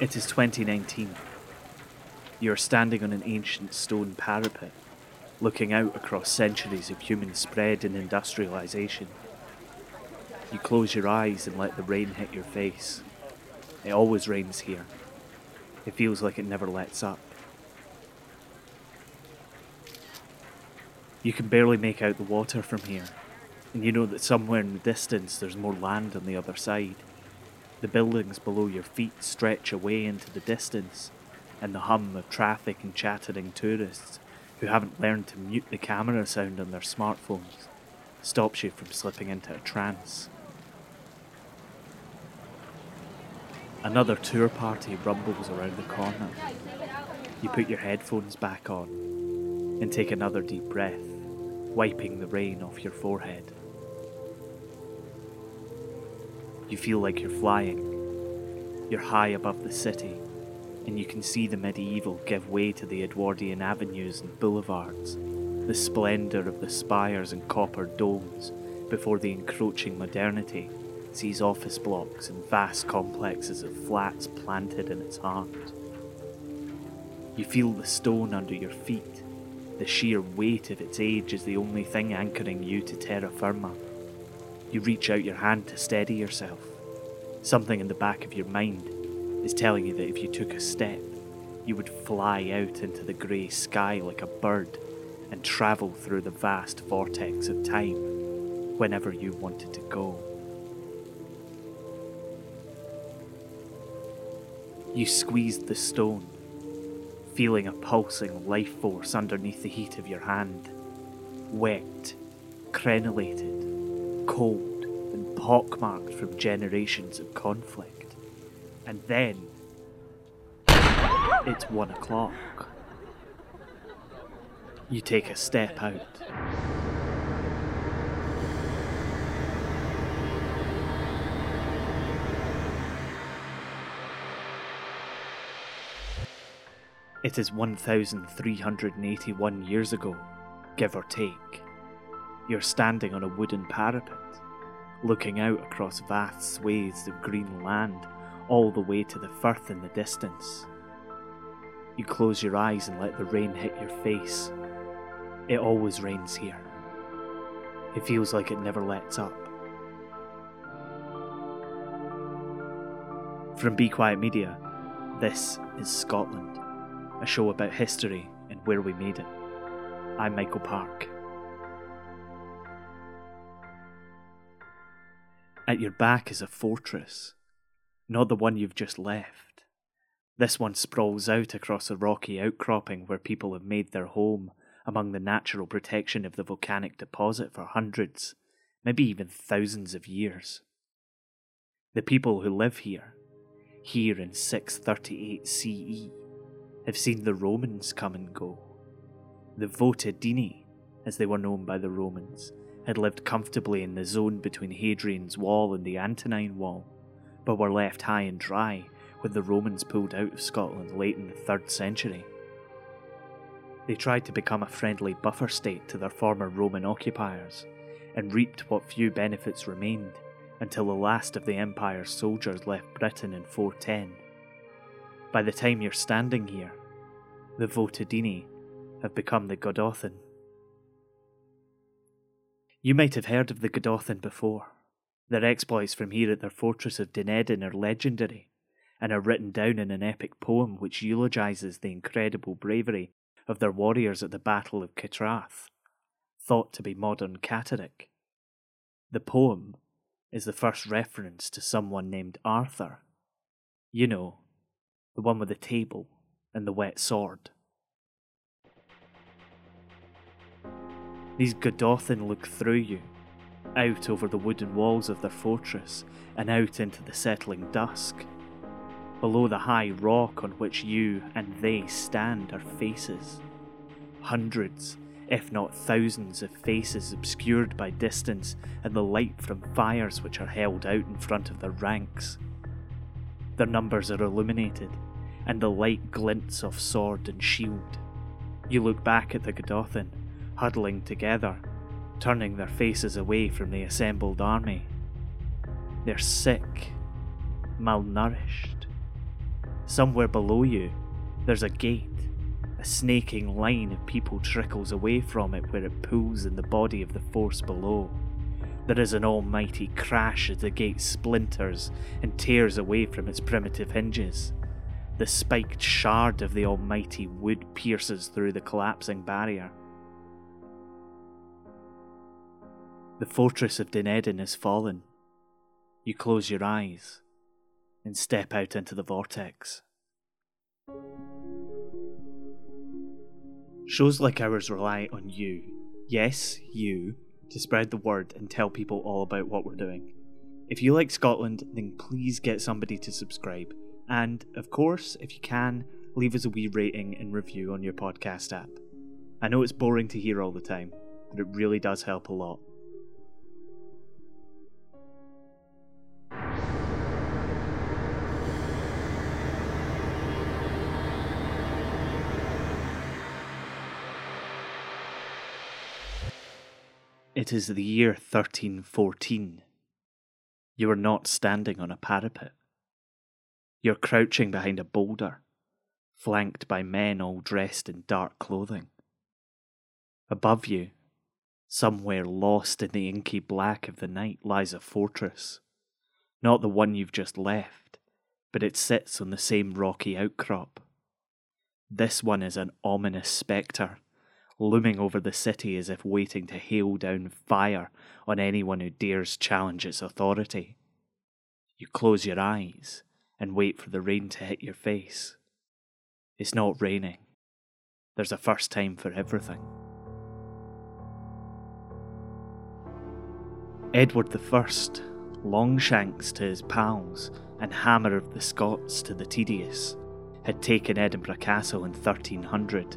It is 2019. You are standing on an ancient stone parapet, looking out across centuries of human spread and industrialization. You close your eyes and let the rain hit your face. It always rains here. It feels like it never lets up. You can barely make out the water from here, and you know that somewhere in the distance there's more land on the other side. The buildings below your feet stretch away into the distance, and the hum of traffic and chattering tourists who haven't learned to mute the camera sound on their smartphones stops you from slipping into a trance. Another tour party rumbles around the corner. You put your headphones back on and take another deep breath, wiping the rain off your forehead. You feel like you're flying. You're high above the city, and you can see the medieval give way to the Edwardian avenues and boulevards, the splendour of the spires and copper domes before the encroaching modernity sees office blocks and vast complexes of flats planted in its heart. You feel the stone under your feet. The sheer weight of its age is the only thing anchoring you to terra firma. You reach out your hand to steady yourself. Something in the back of your mind is telling you that if you took a step, you would fly out into the grey sky like a bird and travel through the vast vortex of time whenever you wanted to go. You squeezed the stone, feeling a pulsing life force underneath the heat of your hand. Wet, crenulated, cold, and pockmarked from generations of conflict. And then. It's one o'clock. You take a step out. It is 1,381 years ago, give or take. You're standing on a wooden parapet, looking out across vast swathes of green land all the way to the firth in the distance. You close your eyes and let the rain hit your face. It always rains here. It feels like it never lets up. From Be Quiet Media, this is Scotland a show about history and where we made it. I'm Michael Park. At your back is a fortress, not the one you've just left. This one sprawls out across a rocky outcropping where people have made their home among the natural protection of the volcanic deposit for hundreds, maybe even thousands of years. The people who live here, here in 638 CE, have seen the Romans come and go. The Votadini, as they were known by the Romans, had lived comfortably in the zone between Hadrian's Wall and the Antonine Wall, but were left high and dry when the Romans pulled out of Scotland late in the 3rd century. They tried to become a friendly buffer state to their former Roman occupiers, and reaped what few benefits remained until the last of the Empire's soldiers left Britain in 410. By the time you're standing here, the Votadini have become the Gododdin. You might have heard of the Gododdin before. Their exploits from here at their fortress of Dunedin are legendary and are written down in an epic poem which eulogises the incredible bravery of their warriors at the Battle of Catraeth, thought to be modern Catterick. The poem is the first reference to someone named Arthur. You know, the one with the table and the wet sword. These Gododdin look through you, out over the wooden walls of their fortress and out into the settling dusk. Below the high rock on which you and they stand are faces. Hundreds, if not thousands, of faces obscured by distance and the light from fires which are held out in front of their ranks. Their numbers are illuminated, and the light glints off sword and shield. You look back at the Gododdin, huddling together, turning their faces away from the assembled army. They're sick, malnourished, Somewhere below you, there's a gate. A snaking line of people trickles away from it where it pulls in the body of the force below. There is an almighty crash as the gate splinters and tears away from its primitive hinges. The spiked shard of the almighty wood pierces through the collapsing barrier. The fortress of Dunedin has fallen. You close your eyes and step out into the vortex. Shows like ours rely on you, yes, you, to spread the word and tell people all about what we're doing. If you like Scotland, then please get somebody to subscribe. And, of course, if you can, leave us a wee rating and review on your podcast app. I know it's boring to hear all the time, but it really does help a lot. It is the year 1314. You are not standing on a parapet. You're crouching behind a boulder, flanked by men all dressed in dark clothing. Above you, somewhere lost in the inky black of the night, lies a fortress. Not the one you've just left, but it sits on the same rocky outcrop. This one is an ominous spectre looming over the city as if waiting to hail down fire on anyone who dares challenge its authority. You close your eyes and wait for the rain to hit your face. It's not raining. There's a first time for everything. Edward I, Longshanks to his pals, and Hammer of the Scots to the tedious, had taken Edinburgh Castle in 1300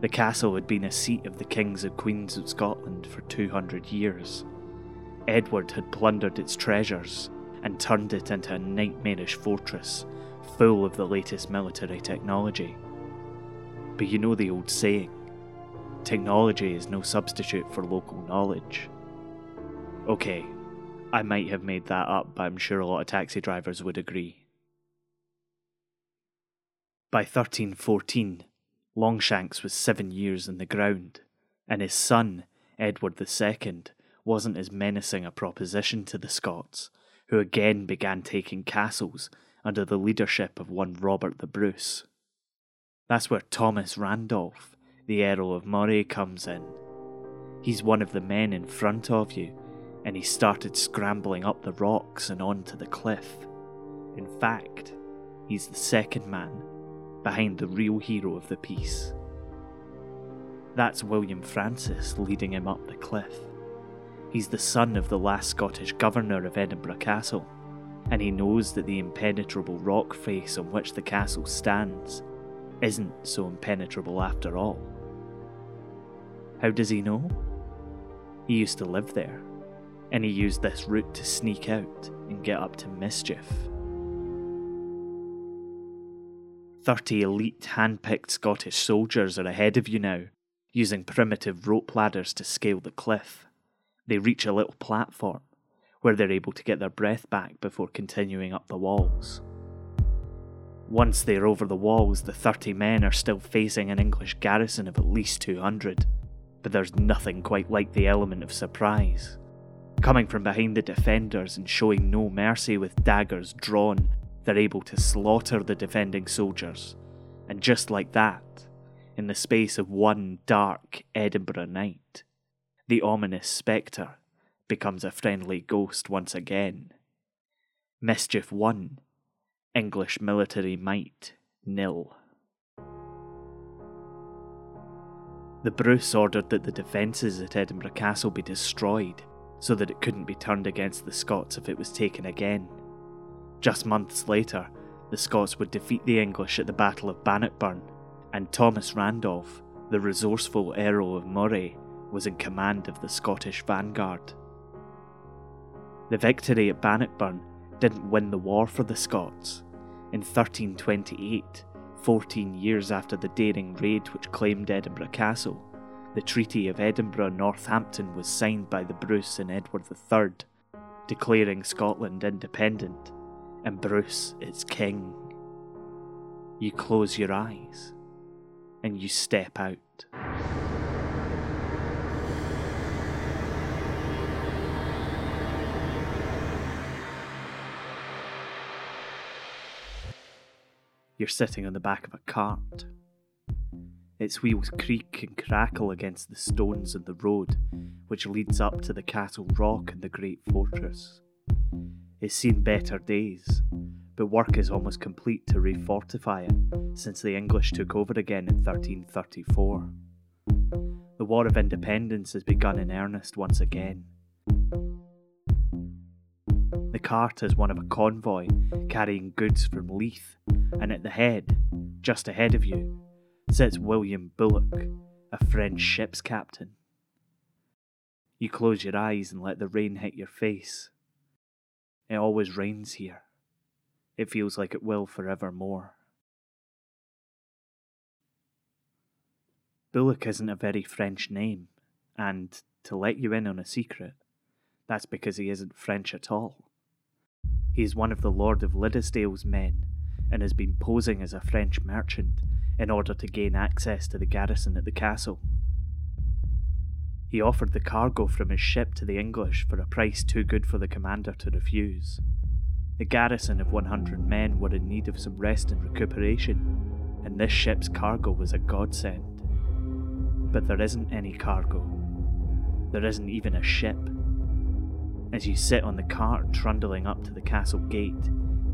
the castle had been a seat of the kings and queens of Scotland for 200 years. Edward had plundered its treasures and turned it into a nightmarish fortress full of the latest military technology. But you know the old saying technology is no substitute for local knowledge. Okay, I might have made that up, but I'm sure a lot of taxi drivers would agree. By 1314, Longshanks was seven years in the ground, and his son, Edward II, wasn't as menacing a proposition to the Scots, who again began taking castles under the leadership of one Robert the Bruce. That's where Thomas Randolph, the Earl of Moray, comes in. He's one of the men in front of you, and he started scrambling up the rocks and onto the cliff. In fact, he's the second man behind the real hero of the piece. That's William Francis leading him up the cliff. He's the son of the last Scottish governor of Edinburgh Castle, and he knows that the impenetrable rock face on which the castle stands isn't so impenetrable after all. How does he know? He used to live there, and he used this route to sneak out and get up to mischief. 30 elite hand-picked Scottish soldiers are ahead of you now, using primitive rope ladders to scale the cliff. They reach a little platform, where they're able to get their breath back before continuing up the walls. Once they're over the walls, the 30 men are still facing an English garrison of at least 200, but there's nothing quite like the element of surprise. Coming from behind the defenders and showing no mercy with daggers drawn they're able to slaughter the defending soldiers. And just like that, in the space of one dark Edinburgh night, the ominous spectre becomes a friendly ghost once again. Mischief 1, English military might nil. The Bruce ordered that the defences at Edinburgh Castle be destroyed so that it couldn't be turned against the Scots if it was taken again. Just months later, the Scots would defeat the English at the Battle of Bannockburn, and Thomas Randolph, the resourceful Earl of Moray, was in command of the Scottish vanguard. The victory at Bannockburn didn't win the war for the Scots. In 1328, 14 years after the daring raid which claimed Edinburgh Castle, the Treaty of Edinburgh Northampton was signed by the Bruce and Edward III, declaring Scotland independent and Bruce its king. You close your eyes and you step out. You're sitting on the back of a cart. Its wheels creak and crackle against the stones in the road which leads up to the Castle Rock and the Great Fortress. It's seen better days, but work is almost complete to refortify it since the English took over again in 1334. The War of Independence has begun in earnest once again. The cart is one of a convoy carrying goods from Leith, and at the head, just ahead of you, sits William Bullock, a French ship's captain. You close your eyes and let the rain hit your face. It always rains here. It feels like it will forevermore. Bullock isn't a very French name, and to let you in on a secret, that's because he isn't French at all. He is one of the Lord of Liddesdale's men and has been posing as a French merchant in order to gain access to the garrison at the castle. He offered the cargo from his ship to the English for a price too good for the commander to refuse. The garrison of 100 men were in need of some rest and recuperation, and this ship's cargo was a godsend. But there isn't any cargo. There isn't even a ship. As you sit on the cart trundling up to the castle gate,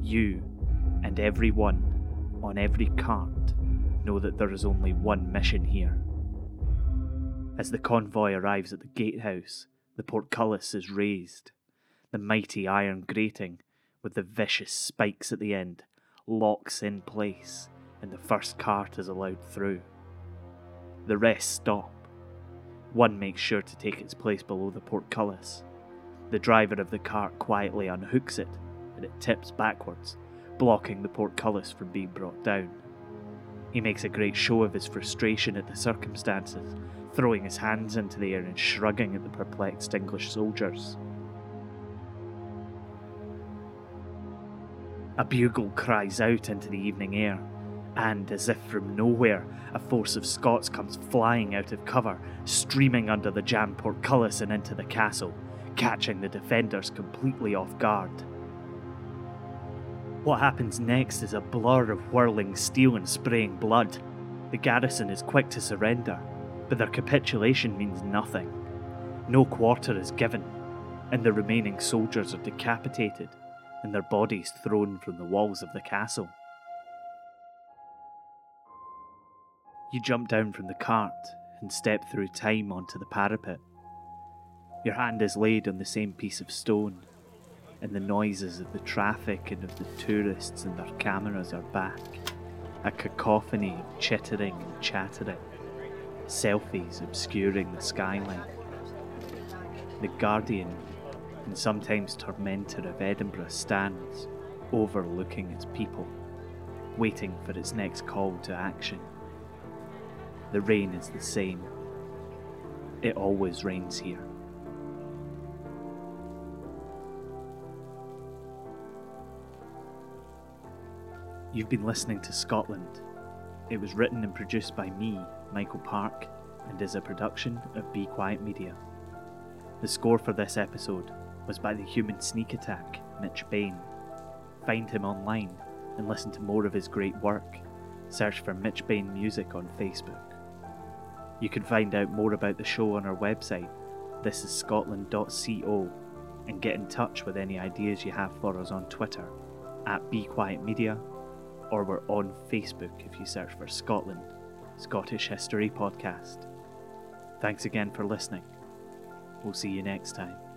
you and everyone on every cart know that there is only one mission here. As the convoy arrives at the gatehouse, the portcullis is raised. The mighty iron grating, with the vicious spikes at the end, locks in place, and the first cart is allowed through. The rest stop. One makes sure to take its place below the portcullis. The driver of the cart quietly unhooks it, and it tips backwards, blocking the portcullis from being brought down. He makes a great show of his frustration at the circumstances, throwing his hands into the air and shrugging at the perplexed English soldiers. A bugle cries out into the evening air, and as if from nowhere, a force of Scots comes flying out of cover, streaming under the jam portcullis and into the castle, catching the defenders completely off guard. What happens next is a blur of whirling steel and spraying blood. The garrison is quick to surrender, but their capitulation means nothing. No quarter is given, and the remaining soldiers are decapitated and their bodies thrown from the walls of the castle. You jump down from the cart and step through time onto the parapet. Your hand is laid on the same piece of stone, and the noises of the traffic and of the tourists and their cameras are back. A cacophony of chittering and chattering, selfies obscuring the skyline. The Guardian and sometimes tormentor of Edinburgh stands, overlooking its people, waiting for its next call to action. The rain is the same. It always rains here. You've been listening to Scotland. It was written and produced by me, Michael Park, and is a production of Be Quiet Media. The score for this episode was by the human sneak attack, Mitch Bain. Find him online and listen to more of his great work. Search for Mitch Bain Music on Facebook. You can find out more about the show on our website, thisisscotland.co, and get in touch with any ideas you have for us on Twitter at Be Quiet Media, or we're on Facebook if you search for Scotland, Scottish History Podcast. Thanks again for listening. We'll see you next time.